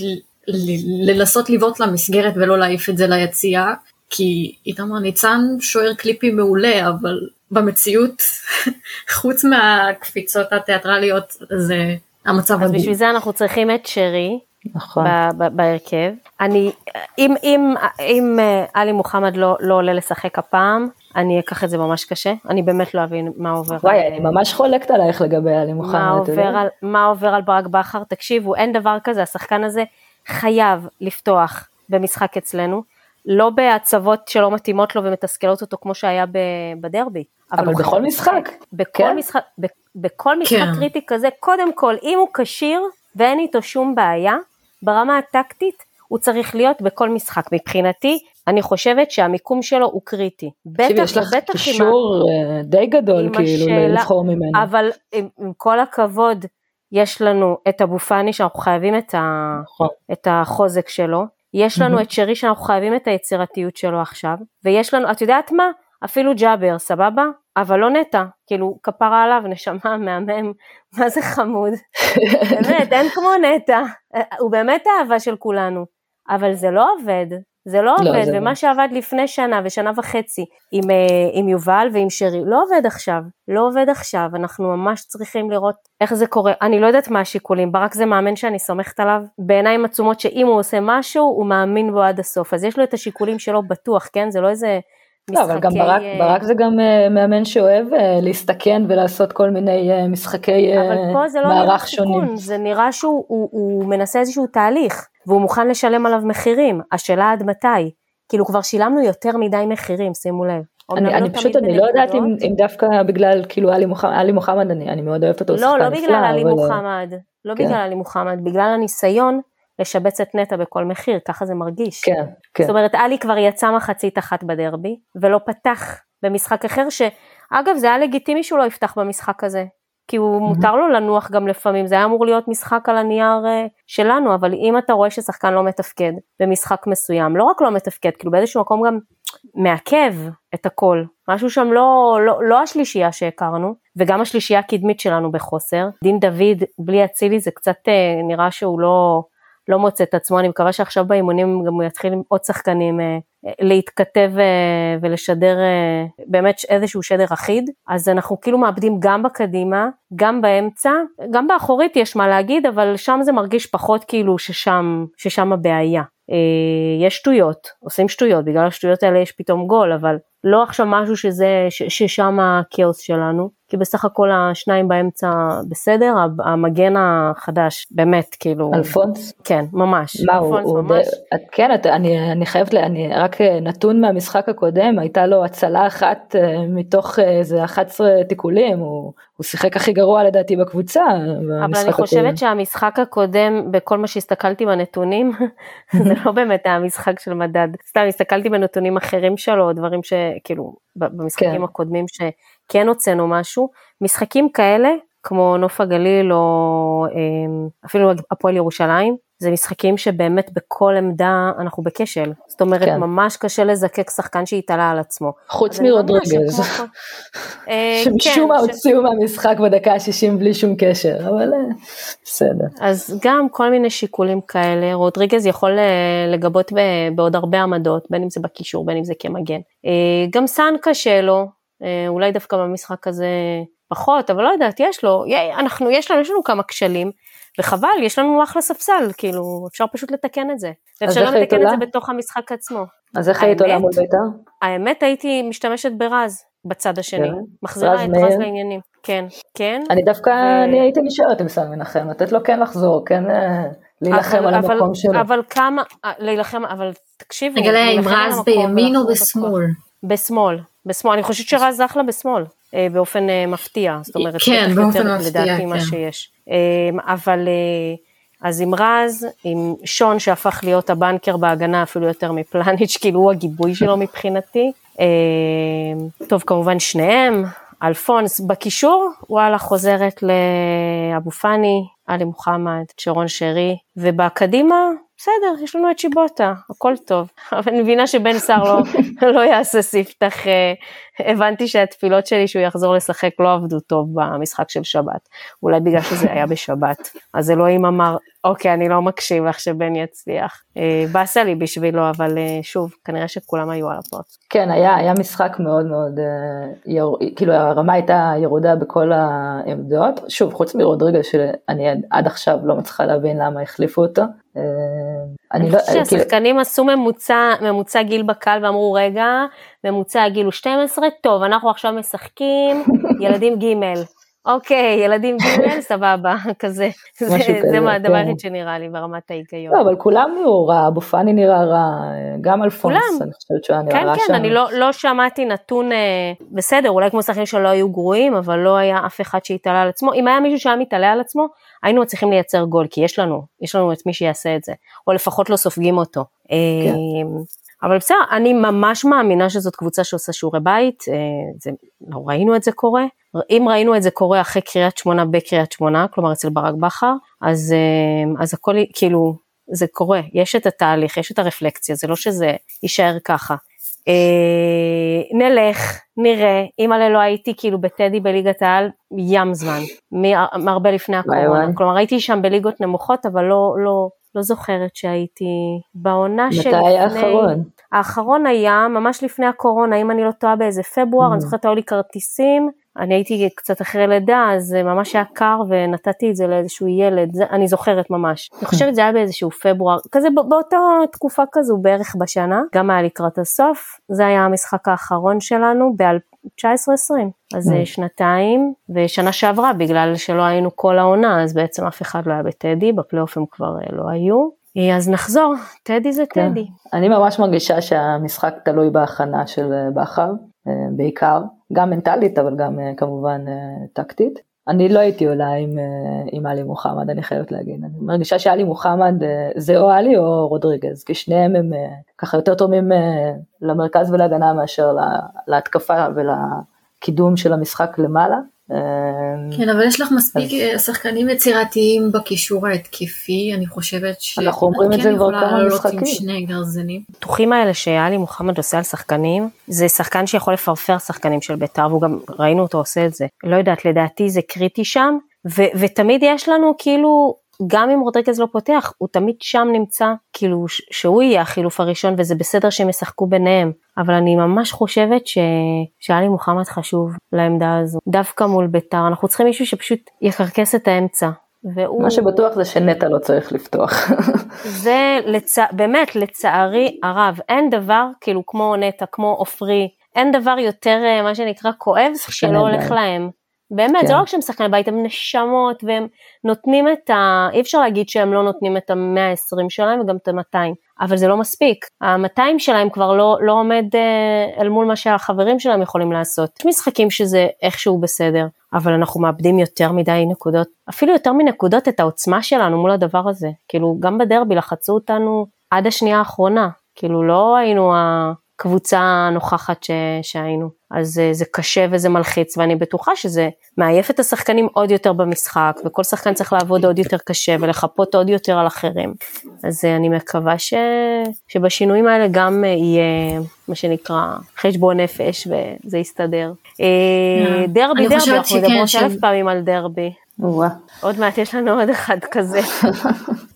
לנסות לבעוט למסגרת ולא להעיף את זה ליציאה, כי איתמר ניצן שוער קליפי מעולה, אבל במציאות, חוץ מהקפיצות התיאטרליות, זה המצב אז בשביל זה אנחנו צריכים את שרי, נכון. בהרכב. אני, אם, אם, אם אה, עלי מוחמד לא, לא עולה לשחק הפעם, אני אקח את זה ממש קשה, אני באמת לא אבין מה עובר. וואי, על... אני ממש חולקת עלייך לגבי עלי מוחמד. מה עובר, על, מה עובר על ברק בכר? תקשיבו, אין דבר כזה, השחקן הזה חייב לפתוח במשחק אצלנו, לא בהצבות שלא מתאימות לו ומתסכלות אותו כמו שהיה בדרבי. אבל, אבל בכל משחק. בכל כן? משחק, בכל משחק כן. קריטי כזה, קודם כל, אם הוא כשיר ואין איתו שום בעיה, ברמה הטקטית הוא צריך להיות בכל משחק. מבחינתי, אני חושבת שהמיקום שלו הוא קריטי. בטח, יש לך קישור אה, די גדול כאילו השאלה, לבחור ממנו. אבל עם, עם כל הכבוד, יש לנו את אבו פאני שאנחנו חייבים את, ה, נכון. את החוזק שלו, יש לנו את שרי שאנחנו חייבים את היצירתיות שלו עכשיו, ויש לנו, את יודעת מה? אפילו ג'אבר, סבבה? אבל לא נטע, כאילו כפרה עליו, נשמה, מהמם, מה זה חמוד. באמת, אין כמו נטע, הוא באמת האהבה של כולנו, אבל זה לא עובד, זה לא, לא עובד, זה ומה לא. שעבד לפני שנה ושנה וחצי עם, אה, עם יובל ועם שרי, לא עובד עכשיו, לא עובד עכשיו, אנחנו ממש צריכים לראות איך זה קורה. אני לא יודעת מה השיקולים, ברק זה מאמן שאני סומכת עליו, בעיניים עצומות שאם הוא עושה משהו, הוא מאמין בו עד הסוף, אז יש לו את השיקולים שלו בטוח, כן? זה לא איזה... לא, אבל גם ברק, אה, ברק זה גם uh, מאמן שאוהב uh, להסתכן ולעשות כל מיני משחקי uh, אבל פה זה לא נראה סיכון, זה נראה שהוא הוא, הוא מנסה איזשהו תהליך, והוא מוכן לשלם עליו מחירים, השאלה עד מתי, כאילו כבר שילמנו יותר מדי מחירים, שימו לב. אני, אני לא פשוט, אני לא יודעת אם, אם דווקא בגלל כאילו עלי מוחמד, עלי מוחמד אני, אני מאוד אוהבת אותו, לא, לא בגלל עלי מוחמד, לא כן. בגלל עלי מוחמד, בגלל הניסיון לשבץ את נטע בכל מחיר, ככה זה מרגיש. כן, כן. זאת אומרת, עלי כבר יצא מחצית אחת בדרבי, ולא פתח במשחק אחר, שאגב, זה היה לגיטימי שהוא לא יפתח במשחק הזה, כי הוא mm-hmm. מותר לו לנוח גם לפעמים, זה היה אמור להיות משחק על הנייר uh, שלנו, אבל אם אתה רואה ששחקן לא מתפקד במשחק מסוים, לא רק לא מתפקד, כאילו באיזשהו מקום גם מעכב את הכל, משהו שם לא, לא, לא השלישייה שהכרנו, וגם השלישייה הקדמית שלנו בחוסר. דין דוד בלי אצילי זה קצת uh, נראה שהוא לא... לא מוצא את עצמו, אני מקווה שעכשיו באימונים גם הוא יתחיל עם עוד שחקנים אה, להתכתב אה, ולשדר אה, באמת איזשהו שדר אחיד, אז אנחנו כאילו מאבדים גם בקדימה, גם באמצע, גם באחורית יש מה להגיד, אבל שם זה מרגיש פחות כאילו ששם, ששם הבעיה. יש שטויות, עושים שטויות, בגלל השטויות האלה יש פתאום גול, אבל לא עכשיו משהו שזה, ששם הכאוס שלנו. כי בסך הכל השניים באמצע בסדר, המגן החדש באמת כאילו, אלפונס? כן ממש, מה אלפונס הוא, ממש, את, כן את, אני, אני חייבת, אני רק אה, נתון מהמשחק הקודם, הייתה לו הצלה אחת אה, מתוך אה, איזה 11 תיקולים, הוא, הוא שיחק הכי גרוע לדעתי בקבוצה. אבל אני חושבת הקודם. שהמשחק הקודם בכל מה שהסתכלתי בנתונים, זה לא באמת היה משחק של מדד, סתם הסתכלתי בנתונים אחרים שלו, דברים שכאילו במשחקים כן. הקודמים ש... כן הוצאנו משהו, משחקים כאלה, כמו נוף הגליל או אמ, אפילו הפועל ירושלים, זה משחקים שבאמת בכל עמדה אנחנו בכשל. זאת אומרת, כן. ממש קשה לזקק שחקן שהתעלה על עצמו. חוץ מרודריגז, אה, שמשום כן, מה הוציאו מהמשחק בדקה ה-60 בלי שום קשר, אבל אה, בסדר. אז גם כל מיני שיקולים כאלה, רודריגז יכול אה, לגבות בעוד הרבה עמדות, בין אם זה בקישור, בין אם זה כמגן. גם סאן קשה לו, אולי דווקא במשחק הזה פחות, אבל לא יודעת, יש לו, אנחנו, יש לנו, יש לנו כמה כשלים, וחבל, יש לנו אחלה ספסל, כאילו, אפשר פשוט לתקן את זה. אפשר גם לתקן את זה בתוך המשחק עצמו. אז איך היית עולה מול בית"ר? האמת הייתי משתמשת ברז בצד השני, כן. מחזירה את רז לעניינים. כן, כן. אני דווקא, אני הייתי נשארת עם סן מנחם, לתת לו כן לחזור, כן אה, להילחם על המקום שלו. אבל כמה, אה, להילחם, אבל תקשיבו. רגע, עם רז בימין או בשמאל? בשמאל. בשמאל, אני חושבת שרז אחלה בשמאל, אה, באופן אה, מפתיע, זאת אומרת, כן, באופן מפתיע, לדעתי כן. מה שיש. אה, אבל אז עם רז, עם שון שהפך להיות הבנקר בהגנה אפילו יותר מפלניץ', כאילו הוא הגיבוי שלו מבחינתי. טוב, כמובן שניהם, אלפונס בקישור, וואלה, חוזרת לאבו פאני, עלי מוחמד, שרון שרי, ובקדימה, בסדר, יש לנו את שיבוטה, הכל טוב. אבל אני מבינה שבן סער לא, לא יעשה ספתח, אה, הבנתי שהתפילות שלי שהוא יחזור לשחק לא עבדו טוב במשחק של שבת. אולי בגלל שזה היה בשבת. אז אלוהים אמר, אוקיי, אני לא מקשיב לך שבן יצליח. אה, באסה לי בשבילו, אבל אה, שוב, כנראה שכולם היו על הפרט. כן, היה, היה משחק מאוד מאוד, יר, כאילו הרמה הייתה ירודה בכל העמדות. שוב, חוץ מרודריגל, שאני עד עכשיו לא מצליחה להבין למה החליפו אותו. אני חושבת לא, שהשחקנים כאילו... עשו ממוצע, ממוצע גיל בקל ואמרו רגע, ממוצע הגיל הוא 12, טוב אנחנו עכשיו משחקים ילדים ג', אוקיי, ילדים ג', סבבה, כזה. זה, זה הדבר כן. היחיד שנראה לי ברמת ההיגיון. לא, אבל כולם נראו רע, אבו פאני נראה רע, גם אלפונס, אני חושבת שהוא היה נראה כן, רע כן, שם. כן, כן, אני לא, לא שמעתי נתון, אה, בסדר, אולי כמו שחקנים שלא היו גרועים, אבל לא היה אף אחד שהתעלה על עצמו. אם היה מישהו שהיה מתעלה על עצמו, היינו מצליחים לייצר גול, כי יש לנו, יש לנו את מי שיעשה את זה, או לפחות לא סופגים אותו. כן. אבל בסדר, אני ממש מאמינה שזאת קבוצה שעושה שיעורי בית, אה, זה, לא ראינו את זה קורה. אם ראינו את זה קורה אחרי קריית שמונה בקריית שמונה, כלומר אצל ברק בכר, אז, אה, אז הכל כאילו, זה קורה, יש את התהליך, יש את הרפלקציה, זה לא שזה יישאר ככה. אה, נלך, נראה, אם עלי לא הייתי כאילו בטדי בליגת העל ים זמן, מהרבה לפני הקורונה, כלומר הייתי שם בליגות נמוכות אבל לא, לא, לא זוכרת שהייתי בעונה שלפני... מתי האחרון? האחרון היה ממש לפני הקורונה, אם אני לא טועה באיזה פברואר, mm. אני זוכרת היו לי כרטיסים, אני הייתי קצת אחרי לידה, אז זה ממש היה קר ונתתי את זה לאיזשהו ילד, זה, אני זוכרת ממש. אני חושבת זה היה באיזשהו פברואר, כזה באותה תקופה כזו בערך בשנה, גם היה לקראת הסוף, זה היה המשחק האחרון שלנו ב-19-20, אז mm. שנתיים, ושנה שעברה בגלל שלא היינו כל העונה, אז בעצם אף אחד לא היה בטדי, בפלייאוף הם כבר אה, לא היו. אה, אז נחזור, טדי זה כן. טדי. אני ממש מרגישה שהמשחק תלוי בהכנה של בכר, בעיקר. גם מנטלית אבל גם אה, כמובן אה, טקטית. אני לא הייתי עולה עם, אה, עם עלי מוחמד, אני חייבת להגיד. אני מרגישה שעלי מוחמד זה או עלי או רודריגז, כי שניהם הם ככה יותר תורמים למרכז ולהגנה מאשר להתקפה ולקידום של המשחק למעלה. אמ, כן, אבל יש לך מספיק אז... אה, שחקנים יצירתיים בקישור ההתקפי, אני חושבת ש... אנחנו אומרים את זה כבר כמה משחקים. שני גרזנים. הפיתוחים האלה שאלי מוחמד עושה על שחקנים, זה שחקן שיכול לפרפר שחקנים של בית"ר, והוא גם, ראינו אותו עושה את זה. לא יודעת, לדעתי זה קריטי שם, ו- ותמיד יש לנו כאילו גם אם רודריגז לא פותח, הוא תמיד שם נמצא, כאילו שהוא יהיה החילוף הראשון וזה בסדר שהם ישחקו ביניהם, אבל אני ממש חושבת ש... שאלי מוחמד חשוב לעמדה הזו, דווקא מול ביתר, אנחנו צריכים מישהו שפשוט יקרקס את האמצע. והוא... מה שבטוח זה שנטע לא צריך לפתוח. זה לצ... באמת לצערי הרב, אין דבר כאילו כמו נטע, כמו עופרי, אין דבר יותר אה, מה שנקרא כואב שלא הולך להם. באמת, כן. זה לא רק שהם שחקני בית, הם נשמות והם נותנים את ה... אי אפשר להגיד שהם לא נותנים את המאה ה-20 שלהם וגם את ה-200, אבל זה לא מספיק. ה-200 שלהם כבר לא, לא עומד אה, אל מול מה שהחברים שלהם יכולים לעשות. יש משחקים שזה איכשהו בסדר, אבל אנחנו מאבדים יותר מדי נקודות, אפילו יותר מנקודות את העוצמה שלנו מול הדבר הזה. כאילו, גם בדרבי לחצו אותנו עד השנייה האחרונה, כאילו לא היינו ה... הקבוצה הנוכחת ש, שהיינו. אז אה, זה קשה וזה מלחיץ ואני בטוחה שזה מעייף את השחקנים עוד יותר במשחק וכל שחקן צריך לעבוד עוד יותר קשה ולחפות עוד יותר על אחרים. אז אה, אני מקווה ש, שבשינויים האלה גם אה, יהיה מה שנקרא חשבון נפש וזה יסתדר. דרבי דרבי אנחנו מדברים אלף פעמים על דרבי. עוד מעט יש לנו עוד אחד כזה.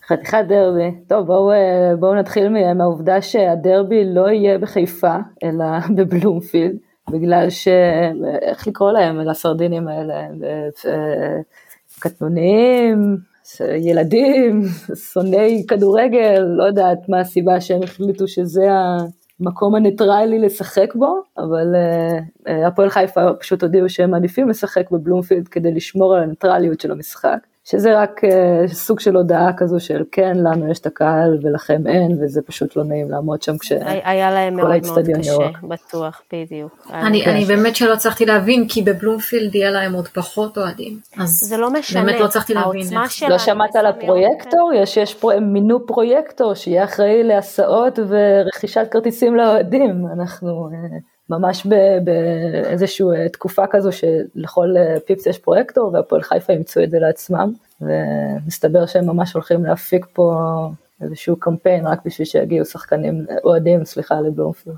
חתיכת דרבי. טוב, בואו אה, בוא נתחיל מהעובדה שהדרבי לא יהיה בחיפה, אלא בבלומפילד, בגלל ש... איך לקרוא להם, לסרדינים האלה? אה, קטנוניים, ילדים, שונאי כדורגל, לא יודעת מה הסיבה שהם החליטו שזה המקום הניטרלי לשחק בו, אבל אה, הפועל חיפה פשוט הודיעו שהם מעדיפים לשחק בבלומפילד כדי לשמור על הניטרליות של המשחק. שזה רק uh, סוג של הודעה כזו של כן, לנו יש את הקהל ולכם אין, וזה פשוט לא נעים לעמוד שם כשכל האצטדיון ירוק. בטוח, בדיוק. אני, אני באמת שלא הצלחתי להבין, כי בבלומפילד יהיה להם עוד פחות אוהדים. אז זה לא משנה. באמת לא הצלחתי להבין. לא שמעת על הפרויקטור? יש, יש פרו, מינו פרויקטור שיהיה אחראי להסעות ורכישת כרטיסים לאוהדים. אנחנו... ממש באיזושהי אה, תקופה כזו שלכל אה, פיפס יש פרויקטור והפועל חיפה אימצו את זה לעצמם ומסתבר שהם ממש הולכים להפיק פה איזשהו קמפיין רק בשביל שיגיעו שחקנים, אוהדים, סליחה, לבלומפילד.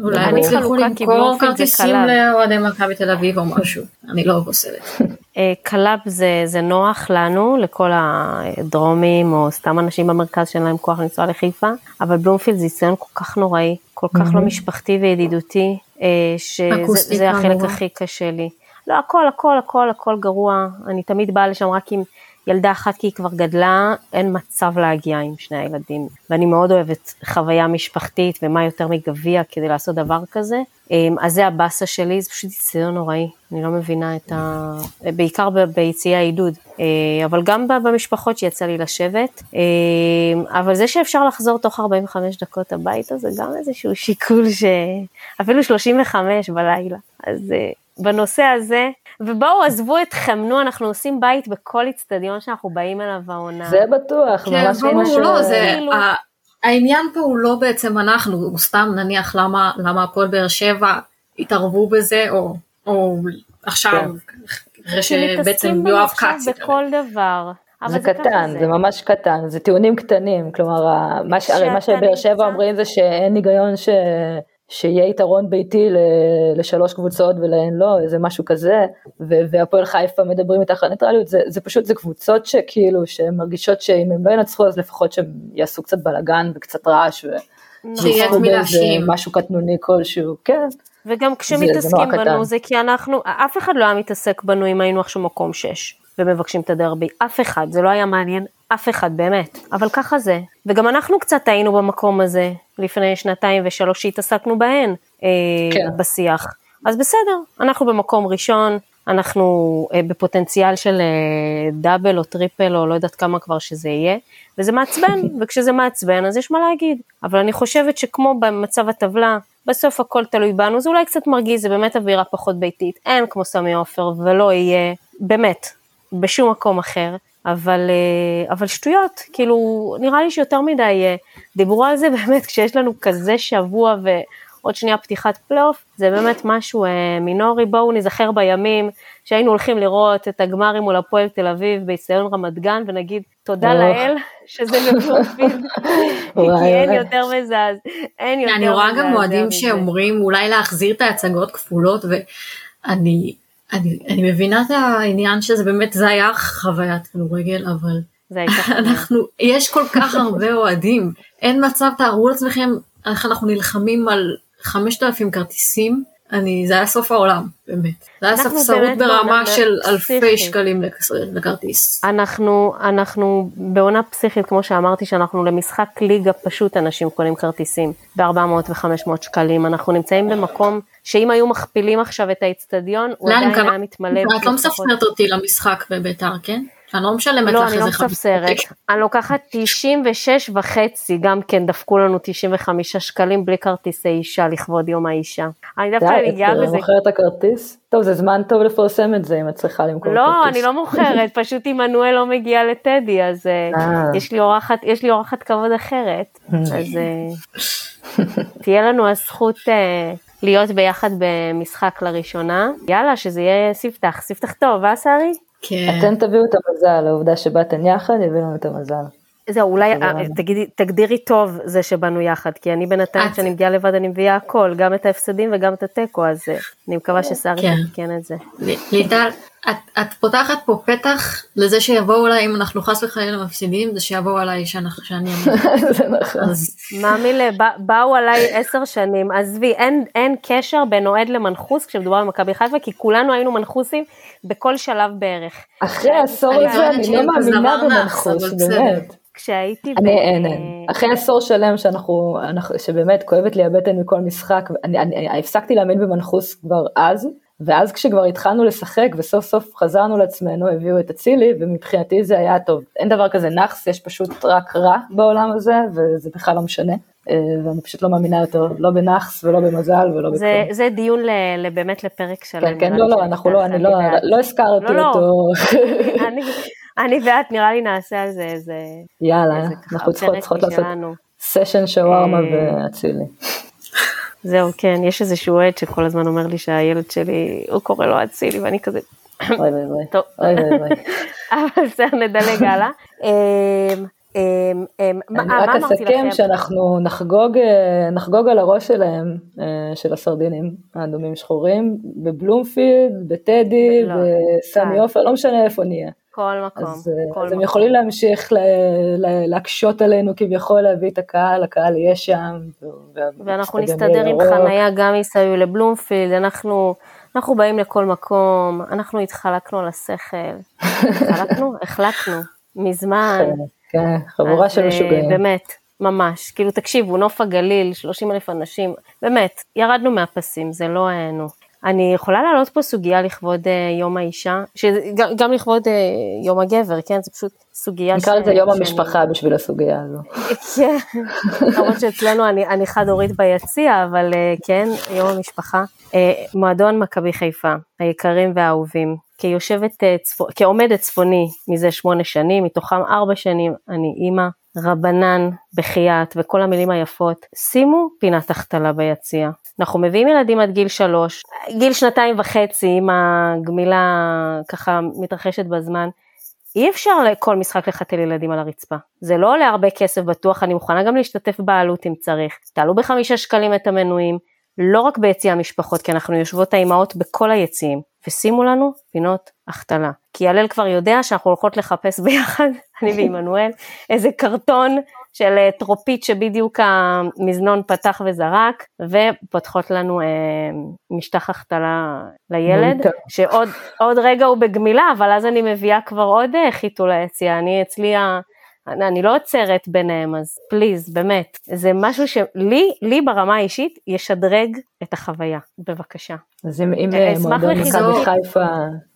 אולי הם יצליחו למכור כרטיסים לאוהדי מכבי תל אביב או משהו, אני לא פוסלת. אה, קלאב זה, זה נוח לנו, לכל הדרומים או סתם אנשים במרכז שאין להם כוח לנסוע לחיפה, אבל בלומפילד זה ניסיון כל כך נוראי, כל כך לא משפחתי וידידותי, אה, שזה החלק הכי קשה לי. לא, הכל, הכל, הכל, הכל גרוע, אני תמיד באה לשם רק עם ילדה אחת כי היא כבר גדלה, אין מצב להגיע עם שני הילדים. ואני מאוד אוהבת חוויה משפחתית ומה יותר מגביע כדי לעשות דבר כזה. אמ, אז זה הבאסה שלי, זה פשוט ניסיון נוראי, אני לא מבינה את ה... בעיקר ביציאי העידוד, אה, אבל גם במשפחות שיצא לי לשבת. אמ, אבל זה שאפשר לחזור תוך 45 דקות הביתה זה גם איזשהו שיקול ש... אפילו 35 בלילה. אז אה, בנושא הזה ובואו עזבו אתכם, נו אנחנו עושים בית בכל איצטדיון שאנחנו באים אליו העונה. זה בטוח, כן, ממש ברור, לא, זה, כאילו... העניין פה הוא לא בעצם אנחנו, הוא סתם נניח למה, למה הפועל באר שבע התערבו בזה, או, או עכשיו, כן. אחרי שבעצם יואב כץ. בכל דבר. זה קטן, זה. זה ממש קטן, זה טיעונים קטנים, כלומר, מה, הרי מה שבאר שבע אומרים זה שאין היגיון ש... שיהיה יתרון ביתי לשלוש קבוצות ולהן לא, איזה משהו כזה, והפועל חיפה מדברים איתך על ניטרליות, זה, זה פשוט, זה קבוצות שכאילו, שהן מרגישות שאם הם לא ינצחו אז לפחות שהם יעשו קצת בלאגן וקצת רעש, שיהיה מי להאשים. משהו קטנוני כלשהו, כן. וגם כשמתעסקים בנו זה כי אנחנו, אף אחד לא היה מתעסק בנו אם היינו עכשיו מקום 6 ומבקשים את הדרבי, אף אחד, זה לא היה מעניין אף אחד באמת, אבל ככה זה. וגם אנחנו קצת היינו במקום הזה לפני שנתיים ושלוש שהתעסקנו בהן אה, כן. בשיח. אז בסדר, אנחנו במקום ראשון, אנחנו אה, בפוטנציאל של אה, דאבל או טרבל או לא יודעת כמה כבר שזה יהיה, וזה מעצבן, וכשזה מעצבן אז יש מה להגיד. אבל אני חושבת שכמו במצב הטבלה, בסוף הכל תלוי בנו, זה אולי קצת מרגיז, זה באמת אווירה פחות ביתית, אין כמו סמי עופר ולא יהיה, באמת, בשום מקום אחר. אבל, אה, אבל שטויות, כאילו, נראה לי שיותר מדי אה, דיברו על זה באמת כשיש לנו כזה שבוע ועוד שנייה פתיחת פלייאוף, זה באמת משהו אה, מינורי, בואו נזכר בימים שהיינו הולכים לראות את הגמרים מול הפועל תל אביב באיצטדיון רמת גן ונגיד תודה לאל שזה בבלומפילד, כי אין יותר מזעז, אין יותר מזעז. אני רואה גם מועדים שאומרים אולי להחזיר את ההצגות כפולות ואני אני, אני מבינה את העניין שזה באמת, זה היה חוויית כדורגל, אבל אנחנו, יש כל כך הרבה אוהדים, אין מצב, תארו לעצמכם איך אנחנו נלחמים על 5,000 כרטיסים אני, זה היה סוף העולם, באמת. זה היה ספסרות ברמה של אלפי פסיכית. שקלים לכרטיס. אנחנו, אנחנו בעונה פסיכית, כמו שאמרתי, שאנחנו למשחק ליגה פשוט אנשים קונים כרטיסים ב-400 ו-500 שקלים. אנחנו נמצאים במקום שאם היו מכפילים עכשיו את האיצטדיון, הוא עדיין היה מתמלא. את לא מספרת אותי למשחק בביתר, כן? אני לא משלמת לא, לך איזה חמישה. לא, אני לא מספסרת. אני לוקחת 96 וחצי, גם כן דפקו לנו 95 שקלים בלי כרטיסי אישה לכבוד יום האישה. אני דווקא אני גאה בזה. אתה מוכרת את הכרטיס? טוב, זה זמן טוב לפרסם את זה אם את צריכה למכור לא, כרטיס. לא, אני לא מוכרת, פשוט עמנואל לא מגיע לטדי, אז אה, אה. יש לי אורחת, יש לי אורחת כבוד אחרת. אז אה, תהיה לנו הזכות... להיות ביחד במשחק לראשונה. יאללה, שזה יהיה ספתח, ספתח טוב, אה שרי? כן. אתן תביאו את המזל, העובדה שבאתן יחד יביא לנו את המזל. זהו, אולי אה, תגידי, תגדירי טוב זה שבאנו יחד, כי אני בינתיים כשאני מגיעה לבד אני מביאה הכל, גם את ההפסדים וגם את התיקו, אז אה, אני מקווה ששרי כן. תתקן את זה. ליטל, את, את פותחת פה פתח לזה שיבואו אליי, אם אנחנו חס וחלילה מפסידים, זה שיבואו עליי שאנחנו, שאני אמור. זה נכון. מאמי, באו עליי עשר שנים, עזבי, אין, אין קשר בין אוהד למנחוס כשמדובר במכבי חיפה, כי כולנו היינו מנחוסים בכל שלב בערך. אחרי העשור הזה אני לא מאמינה במנחוס, באמת. כשהייתי אני, ב... אין, אין. אחרי עשור שלם שאנחנו, אנחנו, שבאמת כואבת לי הבטן מכל משחק, אני, אני, אני הפסקתי להאמין במנחוס כבר אז, ואז כשכבר התחלנו לשחק וסוף סוף חזרנו לעצמנו, הביאו את אצילי, ומבחינתי זה היה טוב. אין דבר כזה נאחס, יש פשוט רק רע בעולם הזה, וזה בכלל לא משנה. אה, ואני פשוט לא מאמינה יותר, לא בנאחס ולא במזל ולא בכלום. זה, זה דיון ל, באמת לפרק שלם. כן, כן, לא, לא, אנחנו לא, אני לא, לא הזכרתי לא, לא. אותו. אני, אני ואת נראה לי נעשה על זה איזה... יאללה, אנחנו צריכות, לעשות סשן שווארמה ואצילי. זהו, כן, יש איזשהו אוהד שכל הזמן אומר לי שהילד שלי, הוא קורא לו אצילי, ואני כזה... אוי אוי אוי. טוב. אוי אוי אוי. אבל בסדר, נדלג הלאה. אמ, אמ, אמ, אני רק אסכם שאנחנו נחגוג, אה, נחגוג על הראש שלהם, אה, של הסרדינים האדומים שחורים, בבלומפילד, בטדי, לא, בסמי עופר, לא משנה איפה נהיה. כל מקום. אז, אה, כל אז מקום. הם יכולים להמשיך להקשות עלינו כביכול להביא את הקהל, הקהל יהיה שם. ואנחנו נסתדר עם חנייה גם מסביב לבלומפילד, אנחנו, אנחנו באים לכל מקום, אנחנו התחלקנו על השכל. התחלקנו? החלקנו, מזמן. כן, כן חבורה של אה, משוגעים. באמת. ממש, כאילו תקשיבו, נוף הגליל, 30 אלף אנשים, באמת, ירדנו מהפסים, זה לא, נו, אני יכולה להעלות פה סוגיה לכבוד uh, יום האישה, שגם לכבוד uh, יום הגבר, כן? זה פשוט סוגיה ש... נקרא לזה יום המשפחה בשביל הסוגיה הזו. כן, למרות שאצלנו אני, אני חד-הורית ביציע, אבל uh, כן, יום המשפחה. Uh, מועדון מכבי חיפה, היקרים והאהובים, כיושבת, uh, צפו, כעומדת צפוני מזה שמונה שנים, מתוכם ארבע שנים אני אימא, רבנן, בחייאת וכל המילים היפות, שימו פינת החתלה ביציע. אנחנו מביאים ילדים עד גיל שלוש, גיל שנתיים וחצי, אם הגמילה ככה מתרחשת בזמן, אי אפשר לכל משחק לחתל ילדים על הרצפה. זה לא עולה הרבה כסף בטוח, אני מוכנה גם להשתתף בעלות אם צריך. תעלו בחמישה שקלים את המנויים, לא רק ביציע המשפחות, כי אנחנו יושבות האימהות בכל היציעים, ושימו לנו פינות החתלה. כי הלל כבר יודע שאנחנו הולכות לחפש ביחד, אני ועמנואל, איזה קרטון של אה, טרופית שבדיוק המזנון פתח וזרק, ופותחות לנו אה, משטח החתלה לילד, שעוד רגע הוא בגמילה, אבל אז אני מביאה כבר עוד אה, חיתול ליציאה, אני אצלי אני, אני לא עוצרת ביניהם, אז פליז, באמת, זה משהו שלי, לי ברמה האישית, ישדרג את החוויה, בבקשה. אז אם, אם אה, מועדון מכבי חיפה,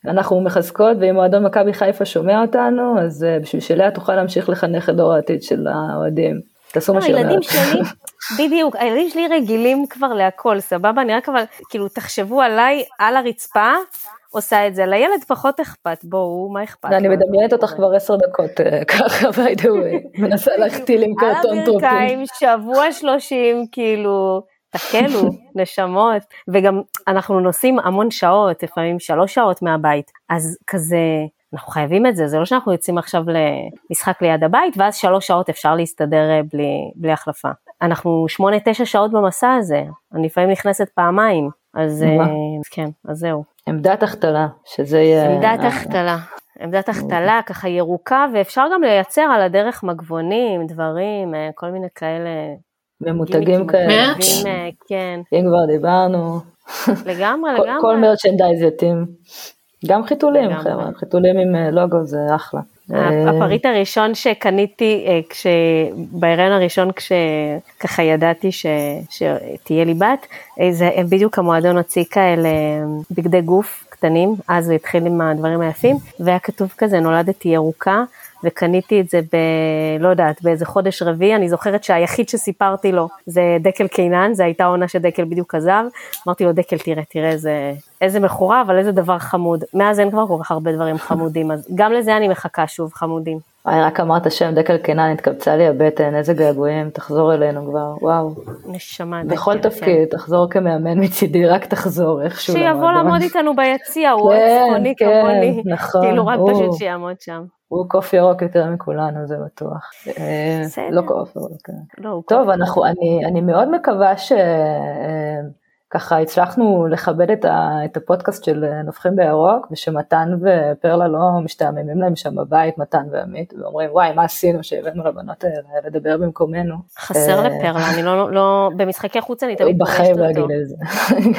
אנחנו מחזקות, ואם מועדון מכבי חיפה שומע אותנו, אז uh, בשביל שלאה תוכל להמשיך לחנך את דור העתיד של האוהדים. תעשו מה שהיא אומרת. הילדים שלי, בדיוק, הילדים שלי רגילים כבר להכל, סבבה? אני רק אבל, כאילו, תחשבו עליי על הרצפה, עושה את זה, לילד פחות אכפת, בואו, מה אכפת? אני מדמיינת אותך כבר עשר דקות אה, ככה, by the way, מנסה להחתיל עם קרטון טרופים. על הברכיים, שבוע שלושים, כאילו, תקלו, נשמות, וגם אנחנו נוסעים המון שעות, לפעמים שלוש שעות מהבית, אז כזה, אנחנו חייבים את זה, זה לא שאנחנו יוצאים עכשיו למשחק ליד הבית, ואז שלוש שעות אפשר להסתדר אה, בלי, בלי החלפה. אנחנו שמונה, תשע שעות במסע הזה, אני לפעמים נכנסת פעמיים, אז אה, כן, אז זהו. עמדת החתלה, שזה יהיה... עמדת החתלה. עמדת החתלה ככה ירוקה ואפשר גם לייצר על הדרך מגבונים, דברים, אה, כל מיני כאלה. ומותגים כאלה. כן. אם כבר דיברנו. לגמרי, לגמרי. כל מרצ'נדייז יתאים. גם חיתולים, חבר'ה, חיתולים עם אה, לוגו זה אחלה. אה, הפריט הראשון שקניתי, אה, בהיריון הראשון כשככה ידעתי שתהיה לי בת, זה בדיוק המועדון הוציא כאלה בגדי גוף קטנים, אז הוא התחיל עם הדברים היפים, והיה כתוב כזה נולדתי ירוקה, וקניתי את זה ב... לא יודעת, באיזה חודש רביעי, אני זוכרת שהיחיד שסיפרתי לו זה דקל קינן, זו הייתה עונה שדקל בדיוק עזב, אמרתי לו דקל תראה, תראה איזה, איזה מכורה, אבל איזה דבר חמוד, מאז אין כבר כל כך הרבה דברים חמודים, אז גם לזה אני מחכה שוב, חמודים. וואי, רק אמרת שם דקל קינן, התקבצה לי הבטן, איזה געגועים, תחזור אלינו כבר, וואו. נשמה, דקל, בכל תפקיד, כן. תחזור כמאמן מצידי, רק תחזור איכשהו. שיבוא לעמוד איתנו ביציע, הוא כן, צפוני כן, כמוני, נכון, כאילו רק פשוט שיעמוד שם. הוא קוף ירוק יותר מכולנו, זה בטוח. אה, לא קוף ירוק, כן. לא, טוב, אנחנו, אני, אני מאוד מקווה שככה אה, הצלחנו לכבד את, ה, את הפודקאסט של נובחים בירוק, ושמתן ופרלה לא משתעממים להם שם בבית, מתן ועמית, ואומרים, וואי, מה עשינו שהבאנו לבנות האלה לדבר במקומנו. חסר אה, לפרלה, אני לא, לא, במשחקי חוץ אני תמיד פוגשת אותו. הוא בחיים לא את זה.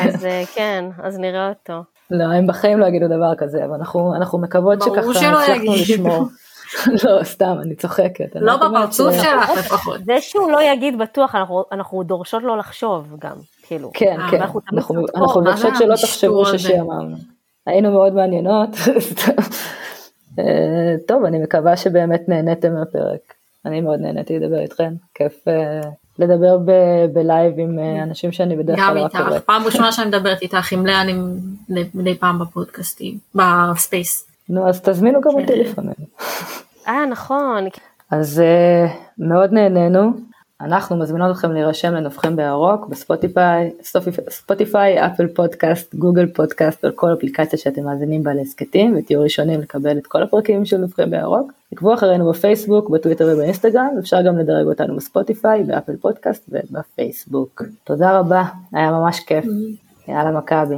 אז כן, אז נראה אותו. לא, הם בחיים לא יגידו דבר כזה, אבל אנחנו, אנחנו מקוות שככה הצלחנו לשמור. לא, סתם, אני צוחקת. לא בפרצוף שלך לפחות. זה שהוא לא יגיד בטוח, אנחנו, אנחנו דורשות לא לחשוב גם, כאילו. כן, אה, כן, אנחנו, אנחנו דורשות שלא תחשבו ששיאמרנו. היינו מאוד מעניינות. אה, טוב, אני מקווה שבאמת נהניתם מהפרק. אני מאוד נהניתי לדבר איתכם, כיף אה, לדבר בלייב עם אנשים שאני בדרך כלל רק קוראת. גם איתך, פעם ראשונה שאני מדברת איתך, עם לאה אני מדי פעם בפודקאסטים, ב space. נו אז תזמינו גם אותי כן. לפעמים. אה נכון. אז מאוד נהנינו, אנחנו מזמינות אתכם להירשם לנובחים בירוק בספוטיפיי, ספוטיפיי, אפל פודקאסט, גוגל פודקאסט, על כל אפליקציה שאתם מאזינים בה להסכתים ותהיו ראשונים לקבל את כל הפרקים של נובחים בירוק. עקבו אחרינו בפייסבוק, בטוויטר ובאינסטגרם, אפשר גם לדרג אותנו בספוטיפיי, באפל פודקאסט ובפייסבוק. תודה רבה, היה ממש כיף. יאללה מכבי.